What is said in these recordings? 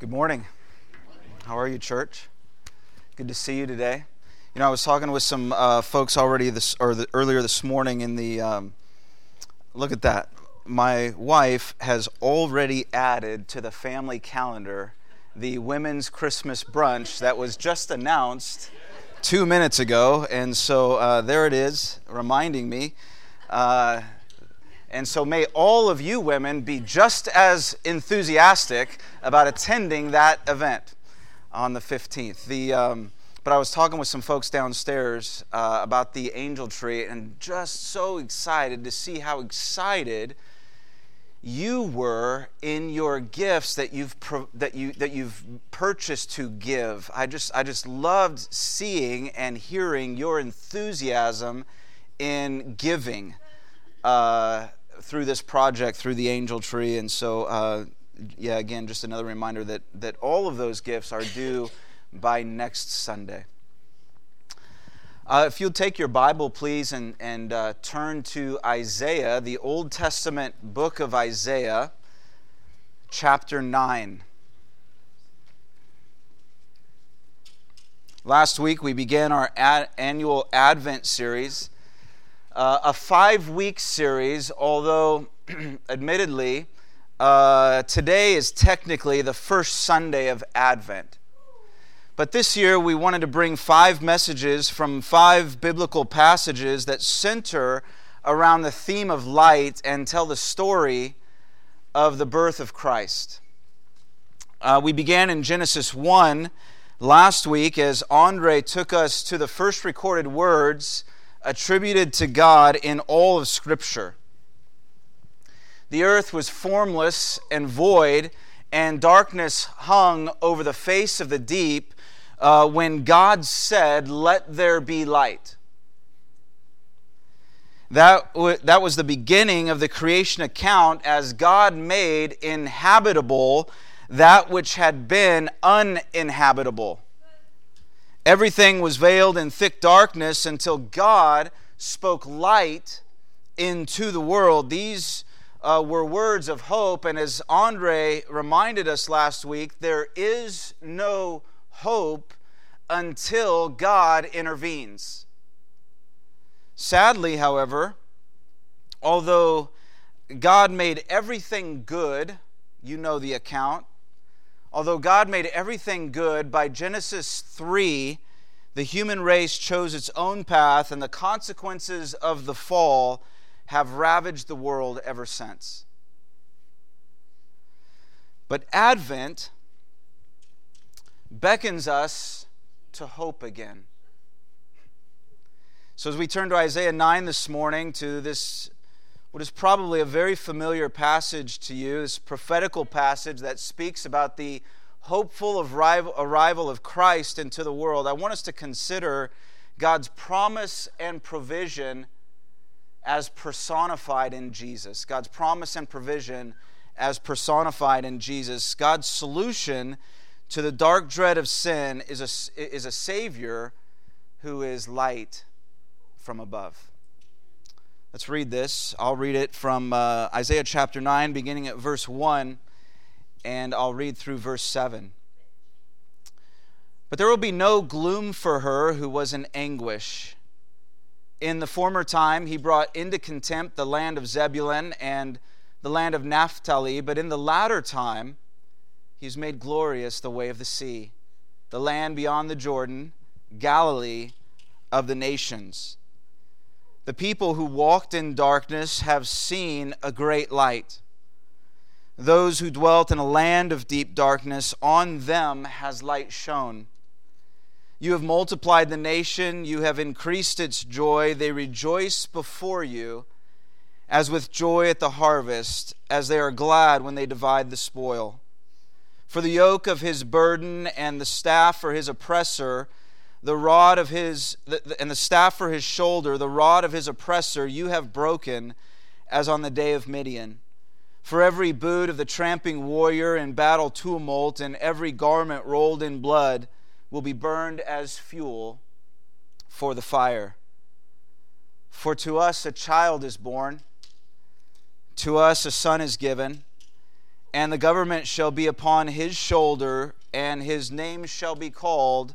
Good morning. How are you, church? Good to see you today. You know, I was talking with some uh, folks already this or the, earlier this morning in the. Um, look at that. My wife has already added to the family calendar the women's Christmas brunch that was just announced two minutes ago, and so uh, there it is, reminding me. Uh, and so may all of you women be just as enthusiastic about attending that event on the 15th. The, um, but I was talking with some folks downstairs uh, about the angel tree and just so excited to see how excited you were in your gifts that you've that you that you've purchased to give. I just I just loved seeing and hearing your enthusiasm in giving. Uh, through this project, through the angel tree. And so, uh, yeah, again, just another reminder that, that all of those gifts are due by next Sunday. Uh, if you'll take your Bible, please, and, and uh, turn to Isaiah, the Old Testament book of Isaiah, chapter 9. Last week, we began our ad- annual Advent series uh, a five week series, although admittedly, uh, today is technically the first Sunday of Advent. But this year, we wanted to bring five messages from five biblical passages that center around the theme of light and tell the story of the birth of Christ. Uh, we began in Genesis 1 last week as Andre took us to the first recorded words attributed to God in all of Scripture. The earth was formless and void, and darkness hung over the face of the deep uh, when God said, Let there be light. That, w- that was the beginning of the creation account as God made inhabitable that which had been uninhabitable. Everything was veiled in thick darkness until God spoke light into the world. These uh, were words of hope, and as Andre reminded us last week, there is no hope until God intervenes. Sadly, however, although God made everything good, you know the account, Although God made everything good, by Genesis 3, the human race chose its own path, and the consequences of the fall have ravaged the world ever since. But Advent beckons us to hope again. So, as we turn to Isaiah 9 this morning, to this what is probably a very familiar passage to you, this prophetical passage that speaks about the hopeful arrival of Christ into the world, I want us to consider God's promise and provision as personified in Jesus. God's promise and provision as personified in Jesus. God's solution to the dark dread of sin is a, is a Savior who is light from above. Let's read this. I'll read it from uh, Isaiah chapter 9, beginning at verse 1, and I'll read through verse 7. But there will be no gloom for her who was in anguish. In the former time, he brought into contempt the land of Zebulun and the land of Naphtali, but in the latter time, he's made glorious the way of the sea, the land beyond the Jordan, Galilee of the nations. The people who walked in darkness have seen a great light. Those who dwelt in a land of deep darkness, on them has light shone. You have multiplied the nation, you have increased its joy. They rejoice before you as with joy at the harvest, as they are glad when they divide the spoil. For the yoke of his burden and the staff for his oppressor, the rod of his and the staff for his shoulder, the rod of his oppressor, you have broken as on the day of Midian. For every boot of the tramping warrior in battle tumult and every garment rolled in blood will be burned as fuel for the fire. For to us a child is born, to us a son is given and the government shall be upon his shoulder, and his name shall be called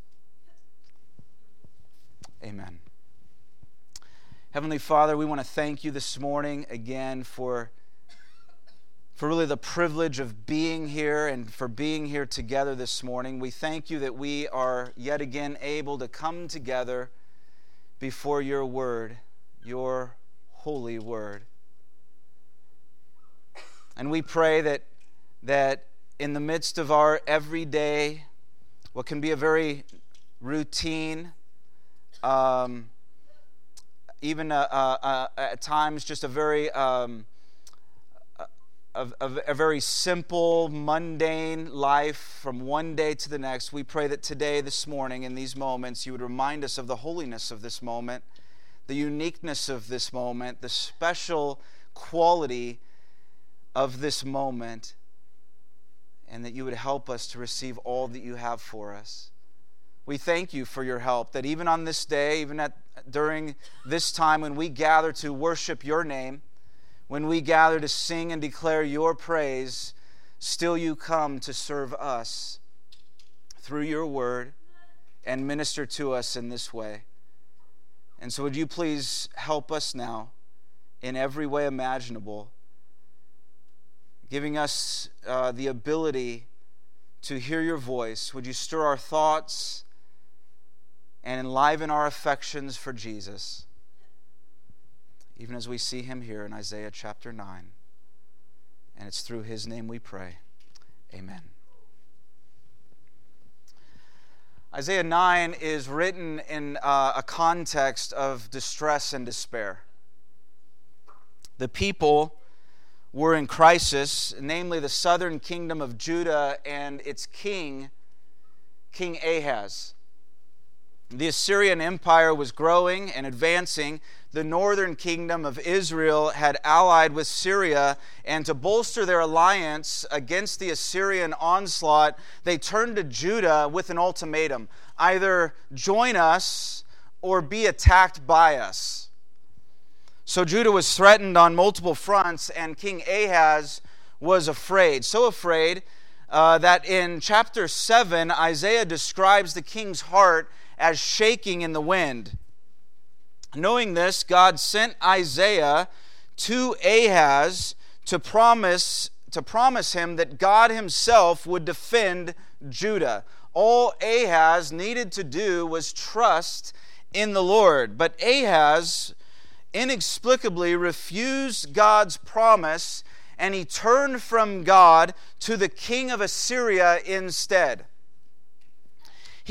Amen. Heavenly Father, we want to thank you this morning again for, for really the privilege of being here and for being here together this morning. We thank you that we are yet again able to come together before your word, your holy word. And we pray that that in the midst of our everyday, what can be a very routine, um, even uh, uh, uh, at times just a very um, a, a, a, very simple, mundane life from one day to the next. We pray that today, this morning, in these moments, you would remind us of the holiness of this moment, the uniqueness of this moment, the special quality of this moment, and that you would help us to receive all that you have for us. We thank you for your help, that even on this day, even at, during this time when we gather to worship your name, when we gather to sing and declare your praise, still you come to serve us through your word and minister to us in this way. And so, would you please help us now in every way imaginable giving us uh, the ability to hear your voice. Would you stir our thoughts and enliven our affections for Jesus, even as we see him here in Isaiah chapter 9? And it's through his name we pray. Amen. Isaiah 9 is written in uh, a context of distress and despair. The people were in crisis, namely the southern kingdom of Judah and its king, King Ahaz. The Assyrian Empire was growing and advancing. The northern kingdom of Israel had allied with Syria, and to bolster their alliance against the Assyrian onslaught, they turned to Judah with an ultimatum either join us or be attacked by us. So Judah was threatened on multiple fronts, and King Ahaz was afraid. So afraid uh, that in chapter 7, Isaiah describes the king's heart as shaking in the wind. Knowing this, God sent Isaiah to Ahaz to promise, to promise him that God himself would defend Judah. All Ahaz needed to do was trust in the Lord. But Ahaz inexplicably refused God's promise and he turned from God to the king of Assyria instead.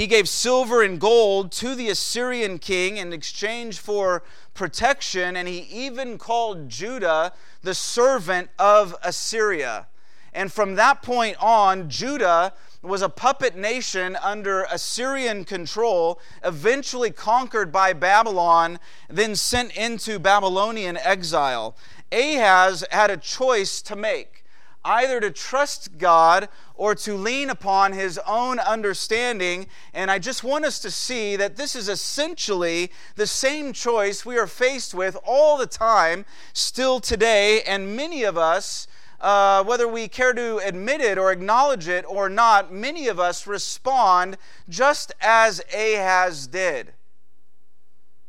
He gave silver and gold to the Assyrian king in exchange for protection, and he even called Judah the servant of Assyria. And from that point on, Judah was a puppet nation under Assyrian control, eventually conquered by Babylon, then sent into Babylonian exile. Ahaz had a choice to make either to trust God or to lean upon his own understanding. And I just want us to see that this is essentially the same choice we are faced with all the time, still today. And many of us uh, whether we care to admit it or acknowledge it or not, many of us respond just as Ahaz did,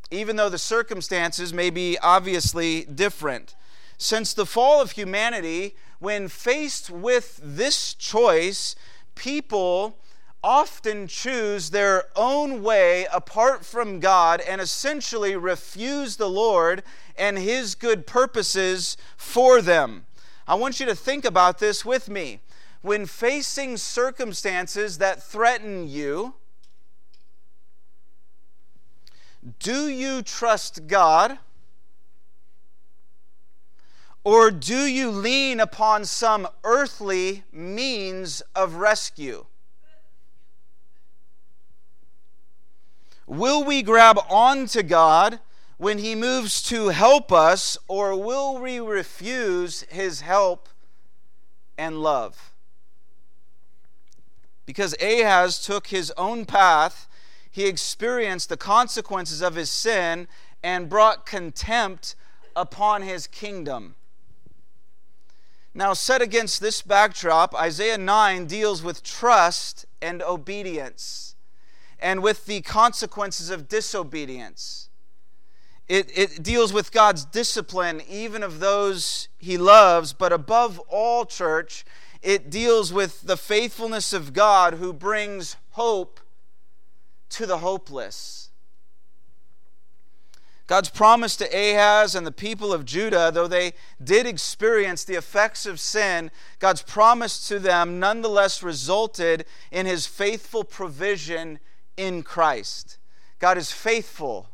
even though the circumstances may be obviously different. Since the fall of humanity, when faced with this choice, people often choose their own way apart from God and essentially refuse the Lord and His good purposes for them. I want you to think about this with me. When facing circumstances that threaten you, do you trust God? Or do you lean upon some earthly means of rescue? Will we grab onto God when He moves to help us, or will we refuse His help and love? Because Ahaz took his own path, he experienced the consequences of his sin and brought contempt upon his kingdom. Now, set against this backdrop, Isaiah 9 deals with trust and obedience and with the consequences of disobedience. It, it deals with God's discipline, even of those he loves, but above all, church, it deals with the faithfulness of God who brings hope to the hopeless. God's promise to Ahaz and the people of Judah, though they did experience the effects of sin, God's promise to them nonetheless resulted in his faithful provision in Christ. God is faithful.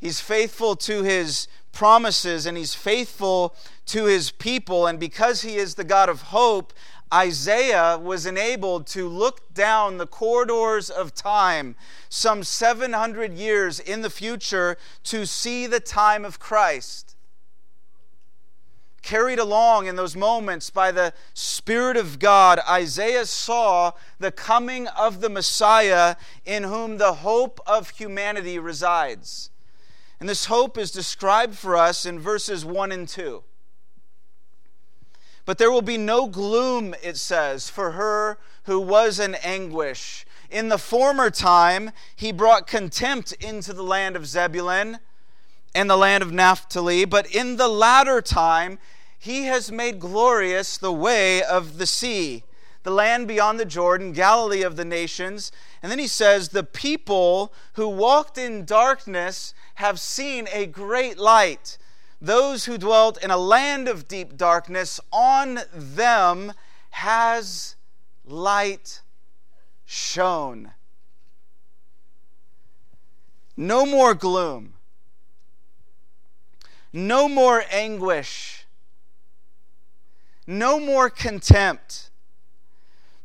He's faithful to his promises and he's faithful to his people. And because he is the God of hope, Isaiah was enabled to look down the corridors of time, some 700 years in the future, to see the time of Christ. Carried along in those moments by the Spirit of God, Isaiah saw the coming of the Messiah in whom the hope of humanity resides. And this hope is described for us in verses 1 and 2. But there will be no gloom, it says, for her who was in anguish. In the former time, he brought contempt into the land of Zebulun and the land of Naphtali, but in the latter time, he has made glorious the way of the sea, the land beyond the Jordan, Galilee of the nations. And then he says, The people who walked in darkness have seen a great light those who dwelt in a land of deep darkness, on them has light shone. No more gloom, no more anguish, no more contempt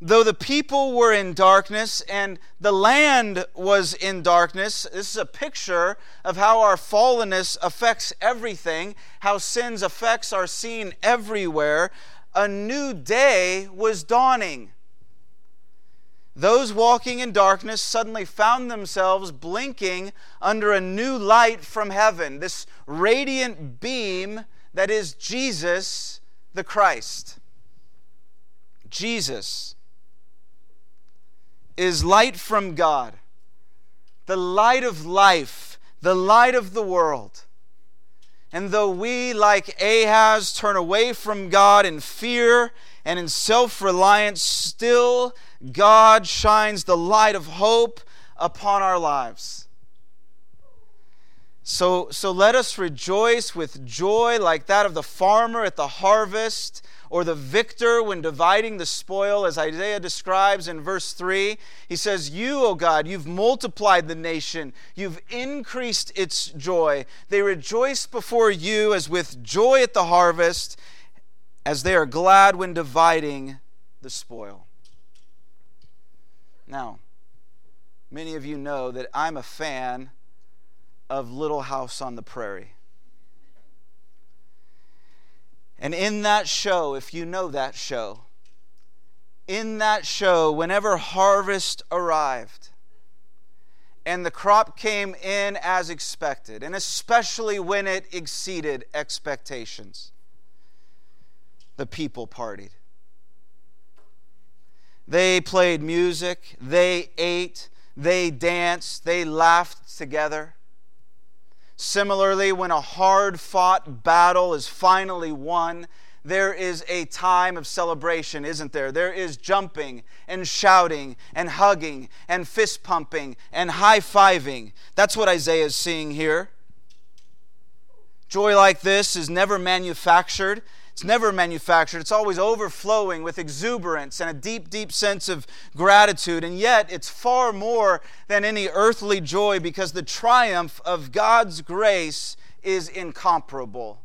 though the people were in darkness and the land was in darkness, this is a picture of how our fallenness affects everything, how sins effects are seen everywhere. A new day was dawning. Those walking in darkness suddenly found themselves blinking under a new light from heaven, this radiant beam that is Jesus the Christ. Jesus is light from God, the light of life, the light of the world. And though we, like Ahaz, turn away from God in fear and in self reliance, still God shines the light of hope upon our lives. So, so let us rejoice with joy like that of the farmer at the harvest or the victor when dividing the spoil, as Isaiah describes in verse 3. He says, You, O God, you've multiplied the nation, you've increased its joy. They rejoice before you as with joy at the harvest, as they are glad when dividing the spoil. Now, many of you know that I'm a fan of Little House on the Prairie. And in that show, if you know that show, in that show, whenever harvest arrived and the crop came in as expected, and especially when it exceeded expectations, the people partied. They played music, they ate, they danced, they laughed together. Similarly, when a hard fought battle is finally won, there is a time of celebration, isn't there? There is jumping and shouting and hugging and fist pumping and high fiving. That's what Isaiah is seeing here. Joy like this is never manufactured. It's never manufactured. It's always overflowing with exuberance and a deep, deep sense of gratitude. And yet, it's far more than any earthly joy because the triumph of God's grace is incomparable.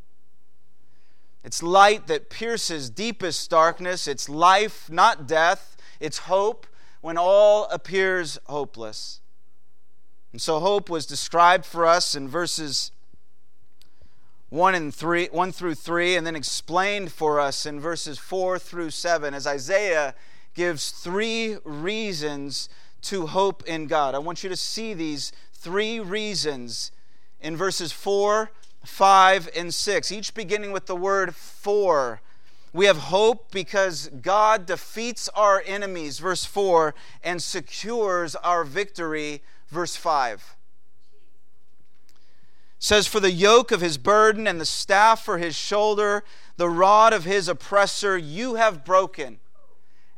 It's light that pierces deepest darkness. It's life, not death. It's hope when all appears hopeless. And so hope was described for us in verses 1 and 3 1 through 3 and then explained for us in verses 4 through 7 as Isaiah gives three reasons to hope in God. I want you to see these three reasons in verses 4, 5, and 6, each beginning with the word for. We have hope because God defeats our enemies, verse 4, and secures our victory, verse 5. Says, For the yoke of his burden and the staff for his shoulder, the rod of his oppressor, you have broken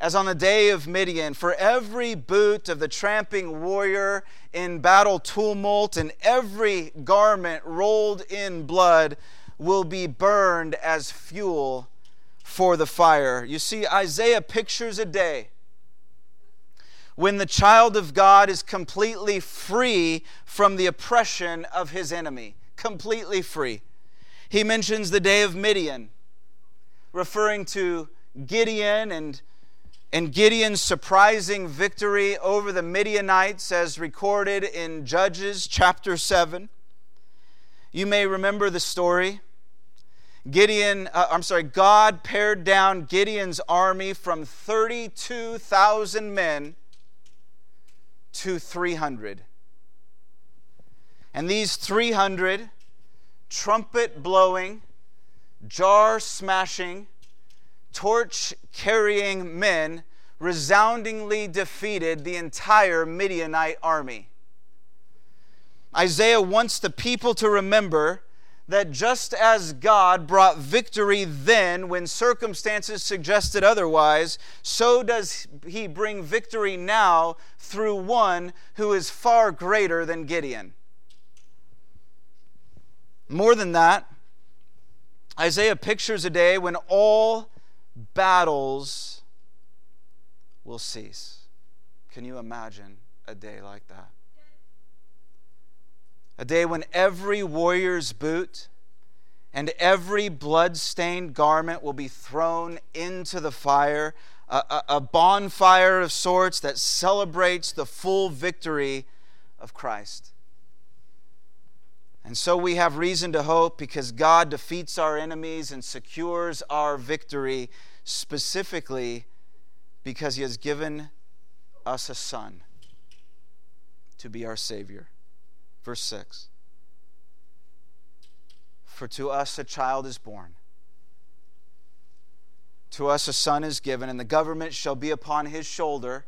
as on the day of Midian, for every boot of the tramping warrior in battle tumult and every garment rolled in blood will be burned as fuel for the fire. You see, Isaiah pictures a day when the child of God is completely free from the oppression of his enemy. Completely free. He mentions the day of Midian, referring to Gideon and and Gideon's surprising victory over the Midianites, as recorded in Judges chapter 7. You may remember the story. Gideon, uh, I'm sorry, God pared down Gideon's army from 32,000 men to 300. And these 300 trumpet blowing, jar smashing, torch carrying men resoundingly defeated the entire Midianite army. Isaiah wants the people to remember that just as God brought victory then when circumstances suggested otherwise, so does he bring victory now through one who is far greater than Gideon. More than that, Isaiah pictures a day when all battles will cease. Can you imagine a day like that? A day when every warrior's boot and every blood-stained garment will be thrown into the fire, a, a, a, bonfire of sorts that celebrates the full victory of Christ. And so we have reason to hope because God defeats our enemies and secures our victory, specifically because He has given us a Son to be our Savior. Verse 6 For to us a child is born, to us a son is given, and the government shall be upon his shoulder,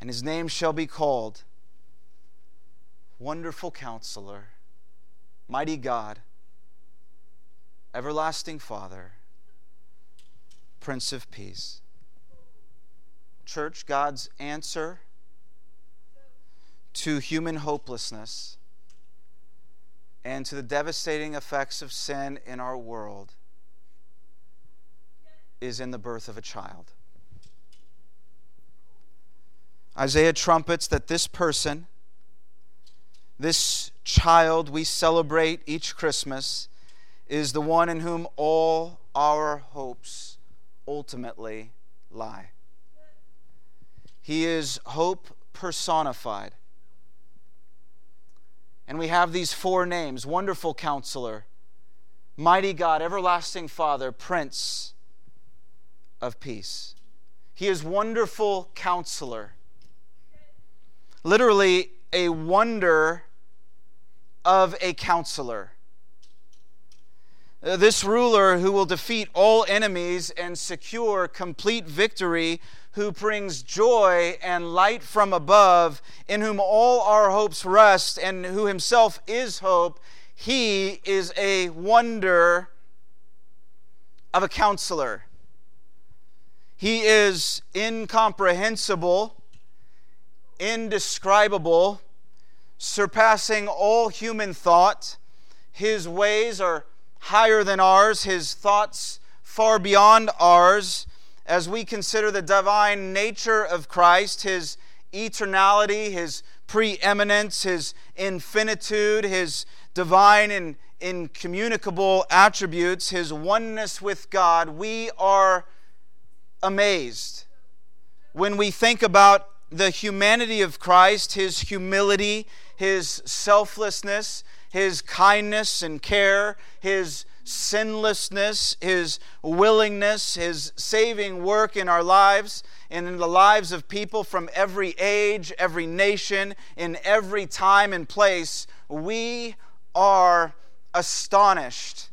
and his name shall be called Wonderful Counselor, Mighty God, Everlasting Father, Prince of Peace. Church, God's answer to human hopelessness and to the devastating effects of sin in our world is in the birth of a child. Isaiah trumpets that this person this child we celebrate each Christmas is the one in whom all our hopes ultimately lie. He is hope personified. And we have these four names Wonderful Counselor, Mighty God, Everlasting Father, Prince of Peace. He is Wonderful Counselor. Literally, a wonder of a counselor. Uh, this ruler who will defeat all enemies and secure complete victory, who brings joy and light from above, in whom all our hopes rest, and who himself is hope, he is a wonder of a counselor. He is incomprehensible, indescribable, surpassing all human thought. His ways are higher than ours, his thoughts far beyond ours. As we consider the divine nature of Christ, his eternality, his preeminence, his infinitude, his divine and incommunicable attributes, his oneness with God, we are amazed. When we think about the humanity of Christ, his humility, his selflessness, his kindness and care, his sinlessness, his willingness, his saving work in our lives and in the lives of people from every age, every nation, in every time and place, we are astonished.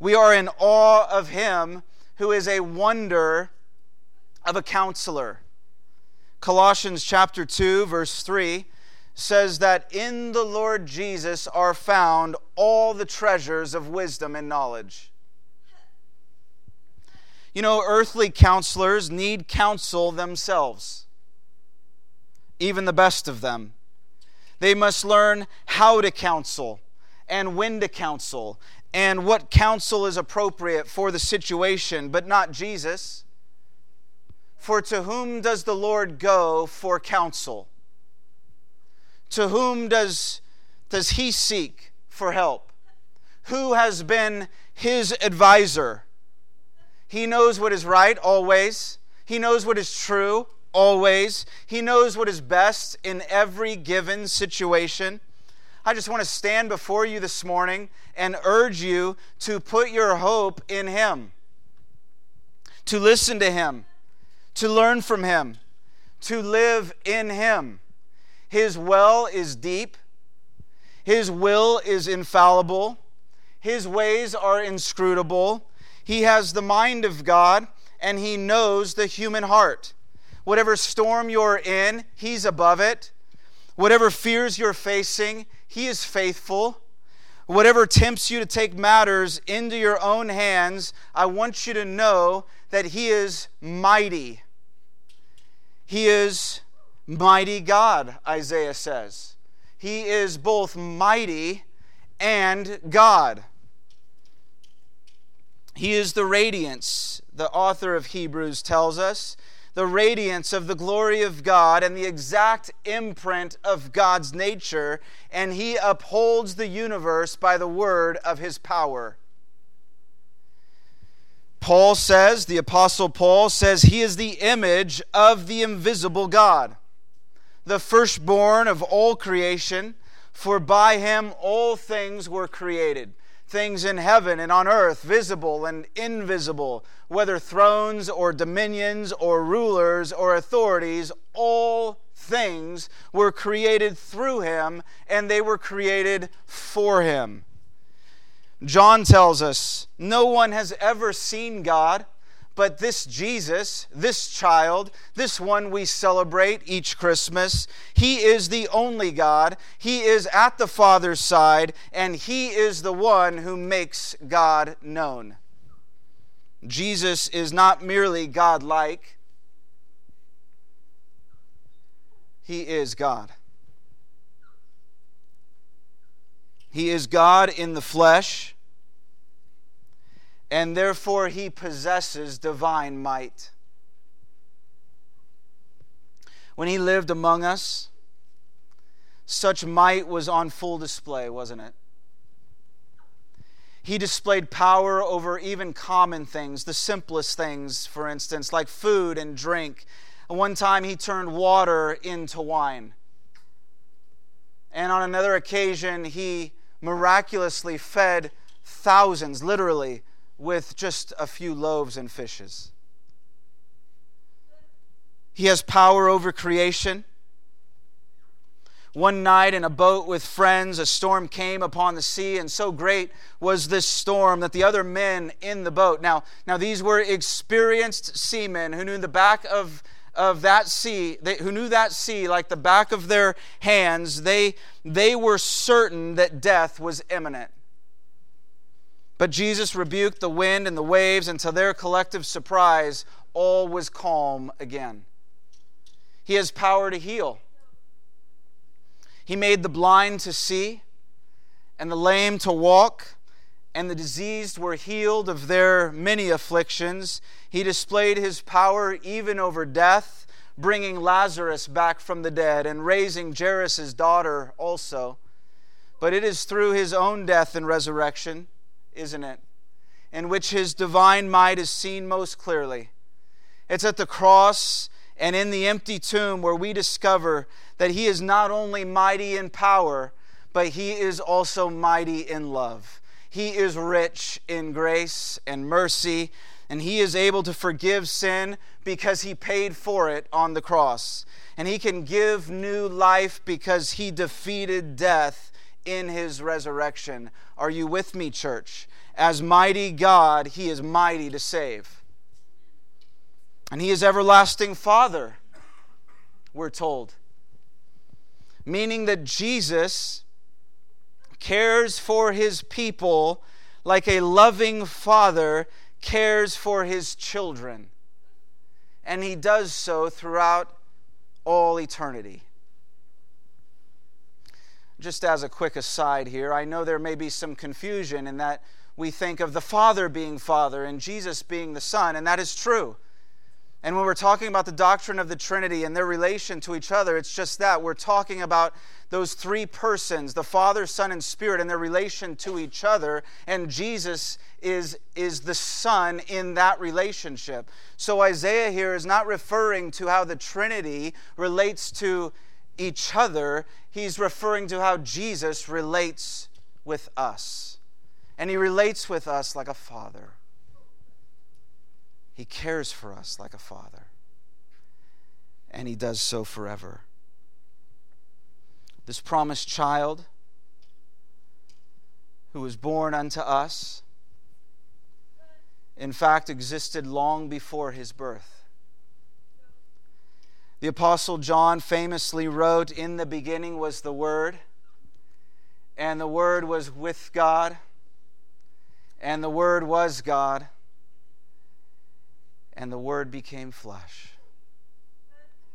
We are in awe of him who is a wonder of a counselor. Colossians chapter 2 verse 3 says that in the Lord Jesus are found all the treasures of wisdom and knowledge. You know, earthly counselors need counsel themselves, even the best of them. They must learn how to counsel and when to counsel and what counsel is appropriate for the situation, but not Jesus. For to whom does the Lord go for counsel? To whom does, does he seek for help? Who has been his advisor? He knows what is right always. He knows what is true always. He knows what is best in every given situation. I just want to stand before you this morning and urge you to put your hope in Him, to listen to Him, to learn from Him, to live in Him. His well is deep, His will is infallible, His ways are inscrutable. He has the mind of God, and He knows the human heart. Whatever storm you're in, He's above it. Whatever fears you're facing, he is faithful. Whatever tempts you to take matters into your own hands, I want you to know that He is mighty. He is mighty God, Isaiah says. He is both mighty and God. He is the radiance, the author of Hebrews tells us the radiance of the glory of God and the exact imprint of God's nature, and he upholds the universe by the word of his power. Paul says, the Apostle Paul says, he is the image of the invisible God, the firstborn of all creation, for by him all things were created things in heaven and on earth, visible and invisible, whether thrones or dominions or rulers or authorities, all things were created through him and they were created for him. John tells us no one has ever seen God but this Jesus, this child, this one we celebrate each Christmas, he is the only God. He is at the Father's side, and he is the one who makes God known. Jesus is not merely God like, he is God. He is God in the flesh and therefore he possesses divine might. When he lived among us, such might was on full display, wasn't it? He displayed power over even common things, the simplest things, for instance, like food and drink. One time he turned water into wine. And on another occasion, he miraculously fed thousands, literally, with just a few loaves and fishes. He has power over creation. One night in a boat with friends, a storm came upon the sea, and so great was this storm that the other men in the boat. Now, now these were experienced seamen who knew the back of, of that sea, they, who knew that sea like the back of their hands. They, they were certain that death was imminent. But Jesus rebuked the wind and the waves, and to their collective surprise, all was calm again. He has power to heal. He made the blind to see, and the lame to walk, and the diseased were healed of their many afflictions. He displayed his power even over death, bringing Lazarus back from the dead and raising Jairus' daughter also. But it is through his own death and resurrection, isn't it? In which his divine might is seen most clearly. It's at the cross and in the empty tomb where we discover that he is not only mighty in power, but he is also mighty in love. He is rich in grace and mercy, and he is able to forgive sin because he paid for it on the cross. And he can give new life because he defeated death in his resurrection. Are you with me, church? As mighty God, he is mighty to save. And he is everlasting Father, we're told. Meaning that Jesus cares for his people like a loving father cares for his children. And he does so throughout all eternity. Just as a quick aside here, I know there may be some confusion in that we think of the Father being Father and Jesus being the Son, and that is true. And when we're talking about the doctrine of the Trinity and their relation to each other, it's just that. We're talking about those three persons, the Father, Son, and Spirit, and their relation to each other. And Jesus is, is the Son in that relationship. So Isaiah here is not referring to how the Trinity relates to each other, he's referring to how Jesus relates with us. And he relates with us like a father. He cares for us like a father. And he does so forever. This promised child who was born unto us, in fact, existed long before his birth. The Apostle John famously wrote, In the beginning was the Word, and the Word was with God, and the Word was God and the Word became flesh.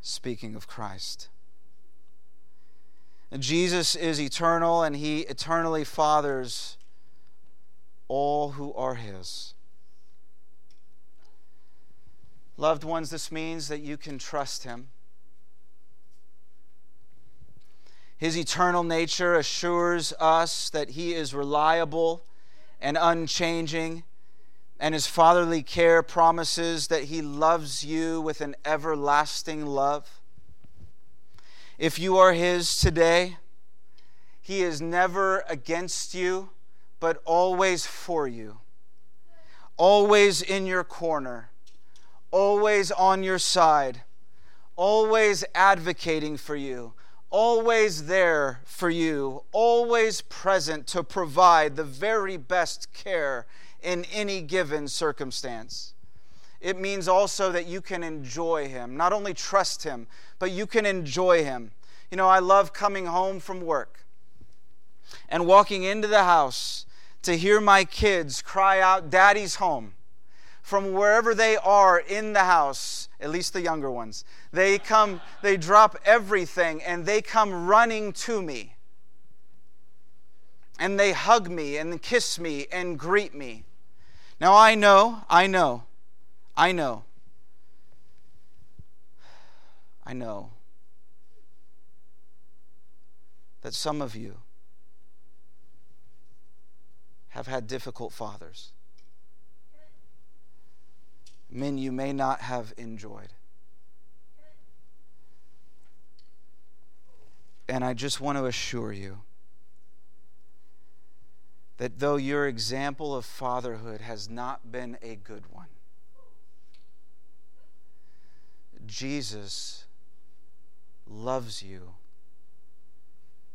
Speaking of Christ. And Jesus is eternal, and He eternally fathers all who are His. Loved ones, this means that you can trust Him. His eternal nature assures us that He is reliable and unchanging and his fatherly care promises that he loves you with an everlasting love. If you are his today, he is never against you, but always for you, always in your corner, always on your side, always advocating for you, always there for you, always present to provide the very best care in any given circumstance. It means also that you can enjoy Him, not only trust Him, but you can enjoy Him. You know, I love coming home from work and walking into the house to hear my kids cry out, Daddy's home. From wherever they are in the house, at least the younger ones, they come, they drop everything and they come running to me. And they hug me and kiss me and greet me. Now I know, I know, I know, I know that some of you have had difficult fathers. Men you may not have enjoyed. And I just want to assure you that though your example of fatherhood has not been a good one, Jesus loves you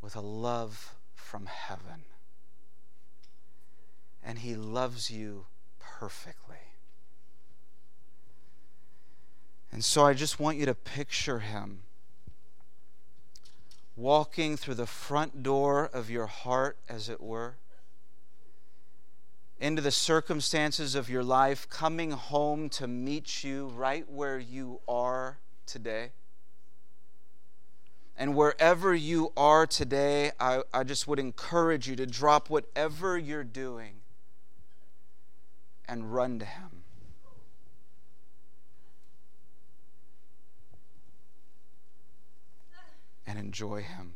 with a love from heaven. And he loves you perfectly. And so I just want you to picture him walking through the front door of your heart, as it were into the circumstances of your life, coming home to meet you right where you are today. And wherever you are today, I, I just would encourage you to drop whatever you're doing and run to Him. Enjoy Him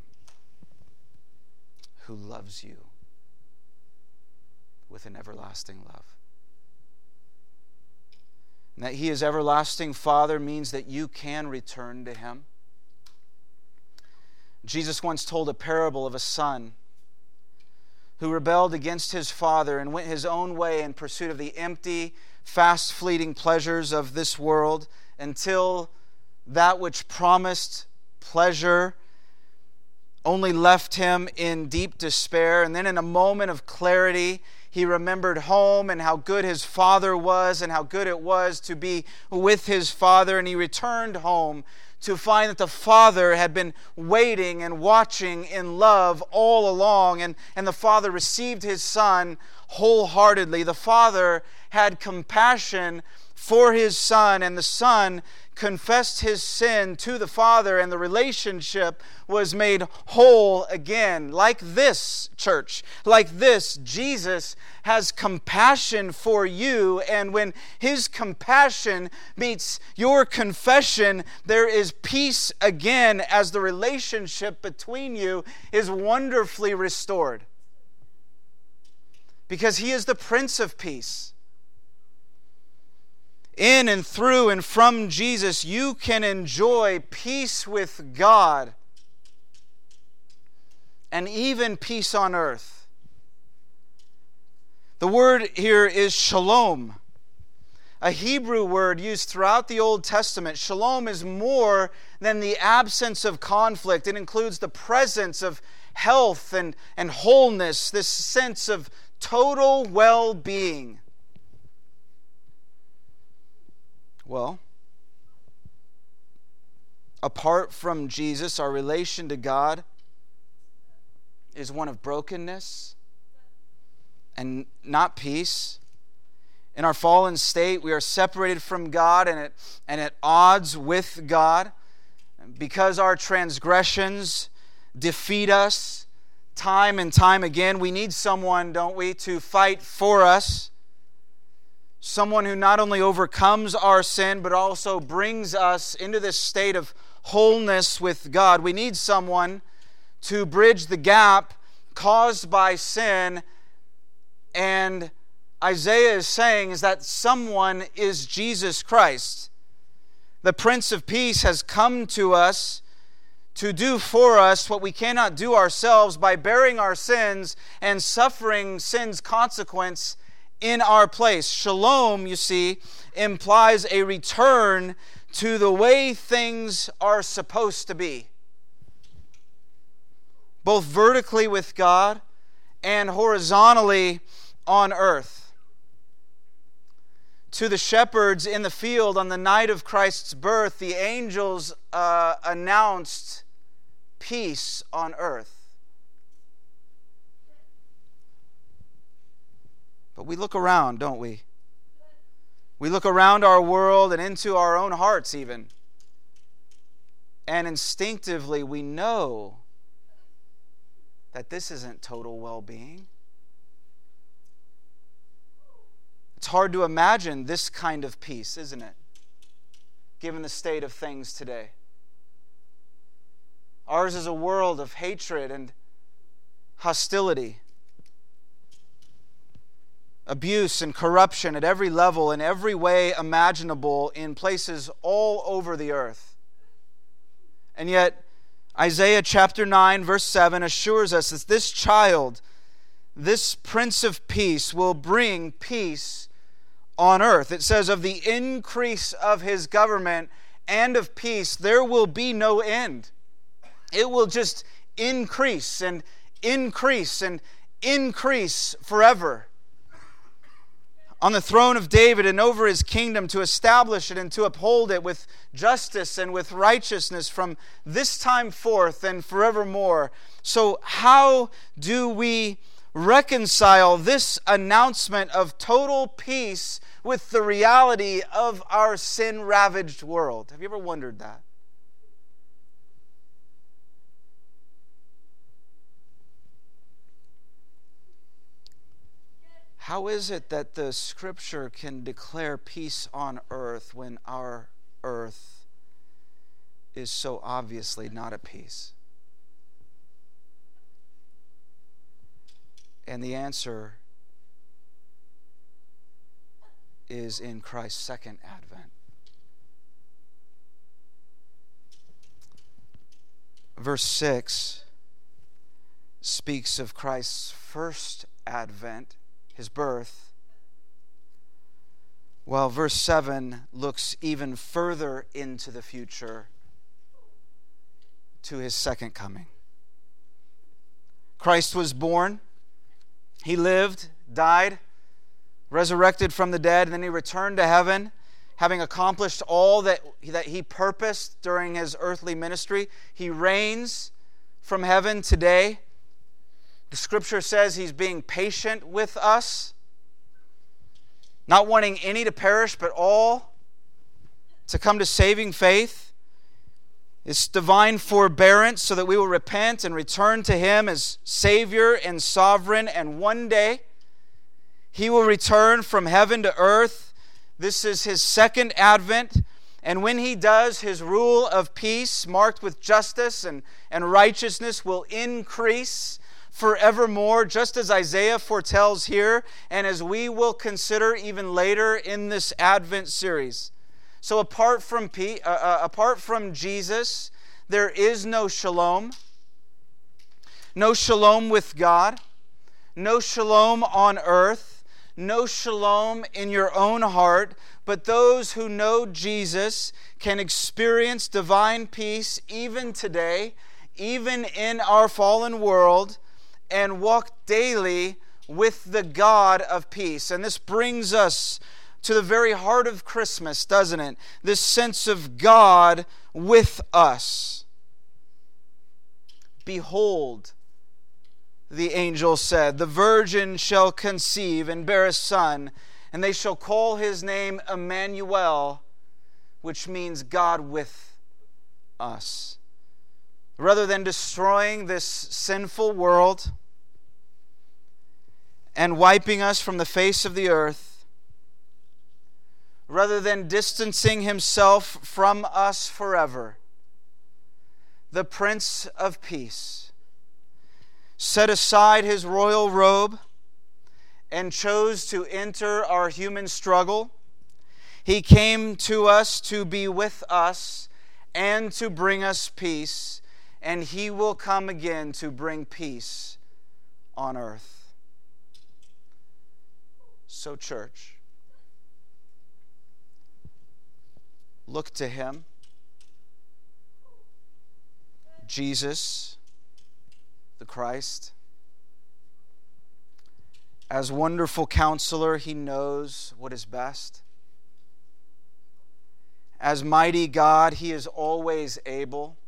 who loves you with an everlasting love. And that He is everlasting Father means that you can return to Him. Jesus once told a parable of a son who rebelled against his father and went his own way in pursuit of the empty, fast fleeting pleasures of this world until that which promised pleasure only left him in deep despair. And then, in a moment of clarity, he remembered home and how good his father was and how good it was to be with his father. And he returned home to find that the father had been waiting and watching in love all along. And, and the father received his son wholeheartedly. The father had compassion for his son, and the son confessed his sin to the Father, and the relationship was made whole again. Like this, church, like this, Jesus has compassion for you, and when his compassion meets your confession, there is peace again as the relationship between you is wonderfully restored. Because he is the Prince of Peace in and through and from Jesus, you can enjoy peace with God and even peace on earth. The word here is shalom, a Hebrew word used throughout the Old Testament. Shalom is more than the absence of conflict, it includes the presence of health and, and wholeness, this sense of total well being. Well, apart from Jesus, our relation to God is one of brokenness and not peace. In our fallen state, we are separated from God and at, and at odds with God because our transgressions defeat us time and time again. We need someone, don't we, to fight for us someone who not only overcomes our sin, but also brings us into this state of wholeness with God. We need someone to bridge the gap caused by sin. And Isaiah is saying is that someone is Jesus Christ. The Prince of Peace has come to us to do for us what we cannot do ourselves by bearing our sins and suffering sin's consequence in our place. Shalom, you see, implies a return to the way things are supposed to be, both vertically with God and horizontally on earth. To the shepherds in the field on the night of Christ's birth, the angels uh, announced peace on earth. But we look around, don't we? We look around our world and into our own hearts, even. And instinctively, we know that this isn't total well being. It's hard to imagine this kind of peace, isn't it? Given the state of things today. Ours is a world of hatred and hostility abuse and corruption at every level, in every way imaginable, in places all over the earth. And yet, Isaiah chapter 9, verse 7 assures us that this child, this Prince of Peace, will bring peace on earth. It says, Of the increase of his government and of peace, there will be no end. It will just increase and increase and increase forever on the throne of David and over his kingdom to establish it and to uphold it with justice and with righteousness from this time forth and forevermore. So, how do we reconcile this announcement of total peace with the reality of our sin ravaged world? Have you ever wondered that? How is it that the scripture can declare peace on earth when our earth is so obviously not at peace? And the answer is in Christ's second advent. Verse 6 speaks of Christ's first advent his birth, while verse 7 looks even further into the future to his second coming. Christ was born, he lived, died, resurrected from the dead, and then he returned to heaven, having accomplished all that, that he purposed during his earthly ministry. He reigns from heaven today. The scripture says he's being patient with us, not wanting any to perish, but all to come to saving faith. It's divine forbearance so that we will repent and return to Him as Savior and Sovereign, and one day He will return from heaven to earth. This is His second advent. And when He does, His rule of peace, marked with justice and, and righteousness, will increase forevermore, just as Isaiah foretells here, and as we will consider even later in this Advent series. So apart from P, uh, uh, apart from Jesus, there is no shalom. No shalom with God. No shalom on earth. No shalom in your own heart. But those who know Jesus can experience divine peace even today, even in our fallen world, and walk daily with the God of peace. And this brings us to the very heart of Christmas, doesn't it? This sense of God with us. Behold, the angel said, the virgin shall conceive and bear a son, and they shall call his name Emmanuel, which means God with us. Rather than destroying this sinful world and wiping us from the face of the earth, rather than distancing himself from us forever. The Prince of Peace set aside his royal robe and chose to enter our human struggle. He came to us to be with us and to bring us peace, and he will come again to bring peace on earth. So, church, Look to him. Jesus, the Christ. As wonderful counselor, he knows what is best. As mighty God, he is always able.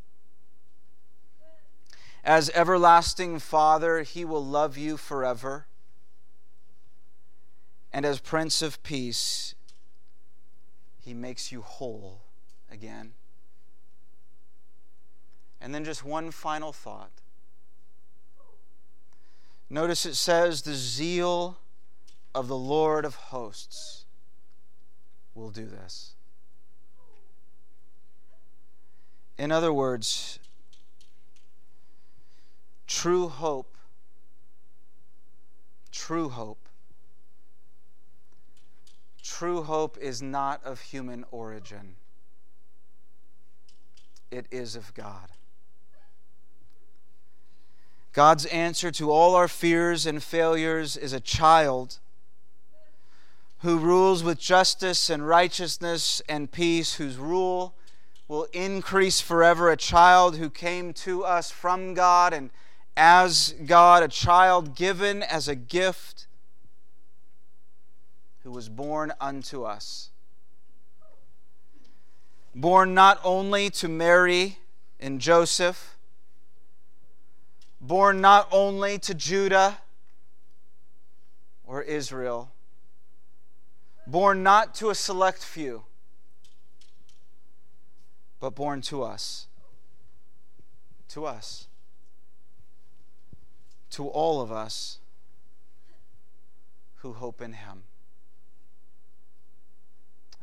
As everlasting Father, he will love you forever. And as Prince of Peace, he makes you whole again. And then just one final thought. Notice it says, The zeal of the Lord of hosts will do this. In other words, true hope, true hope True hope is not of human origin, it is of God. God's answer to all our fears and failures is a child who rules with justice and righteousness and peace, whose rule will increase forever. A child who came to us from God and as God, a child given as a gift who was born unto us. Born not only to Mary and Joseph, born not only to Judah or Israel, born not to a select few, but born to us. To us. To all of us who hope in Him.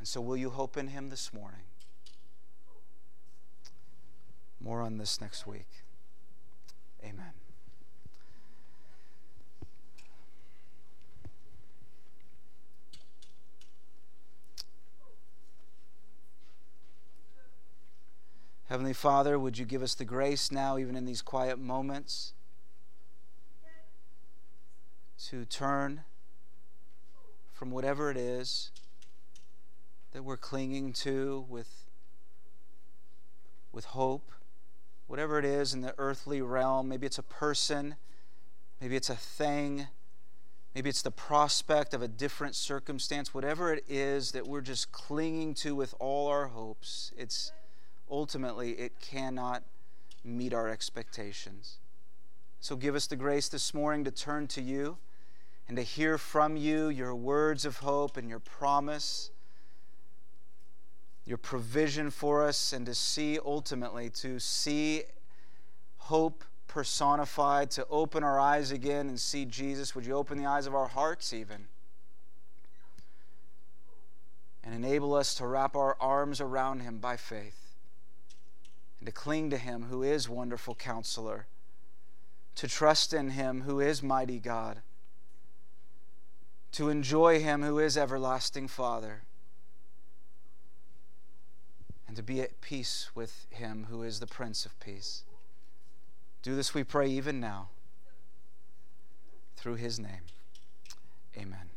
And so, will you hope in Him this morning? More on this next week. Amen. Heavenly Father, would you give us the grace now, even in these quiet moments, to turn from whatever it is that we're clinging to with, with hope, whatever it is in the earthly realm. Maybe it's a person, maybe it's a thing, maybe it's the prospect of a different circumstance. Whatever it is that we're just clinging to with all our hopes, it's ultimately it cannot meet our expectations. So give us the grace this morning to turn to you and to hear from you your words of hope and your promise your provision for us, and to see ultimately, to see hope personified, to open our eyes again and see Jesus. Would you open the eyes of our hearts even? And enable us to wrap our arms around him by faith and to cling to him who is wonderful counselor, to trust in him who is mighty God, to enjoy him who is everlasting Father and to be at peace with him who is the Prince of Peace. Do this, we pray, even now, through his name. Amen.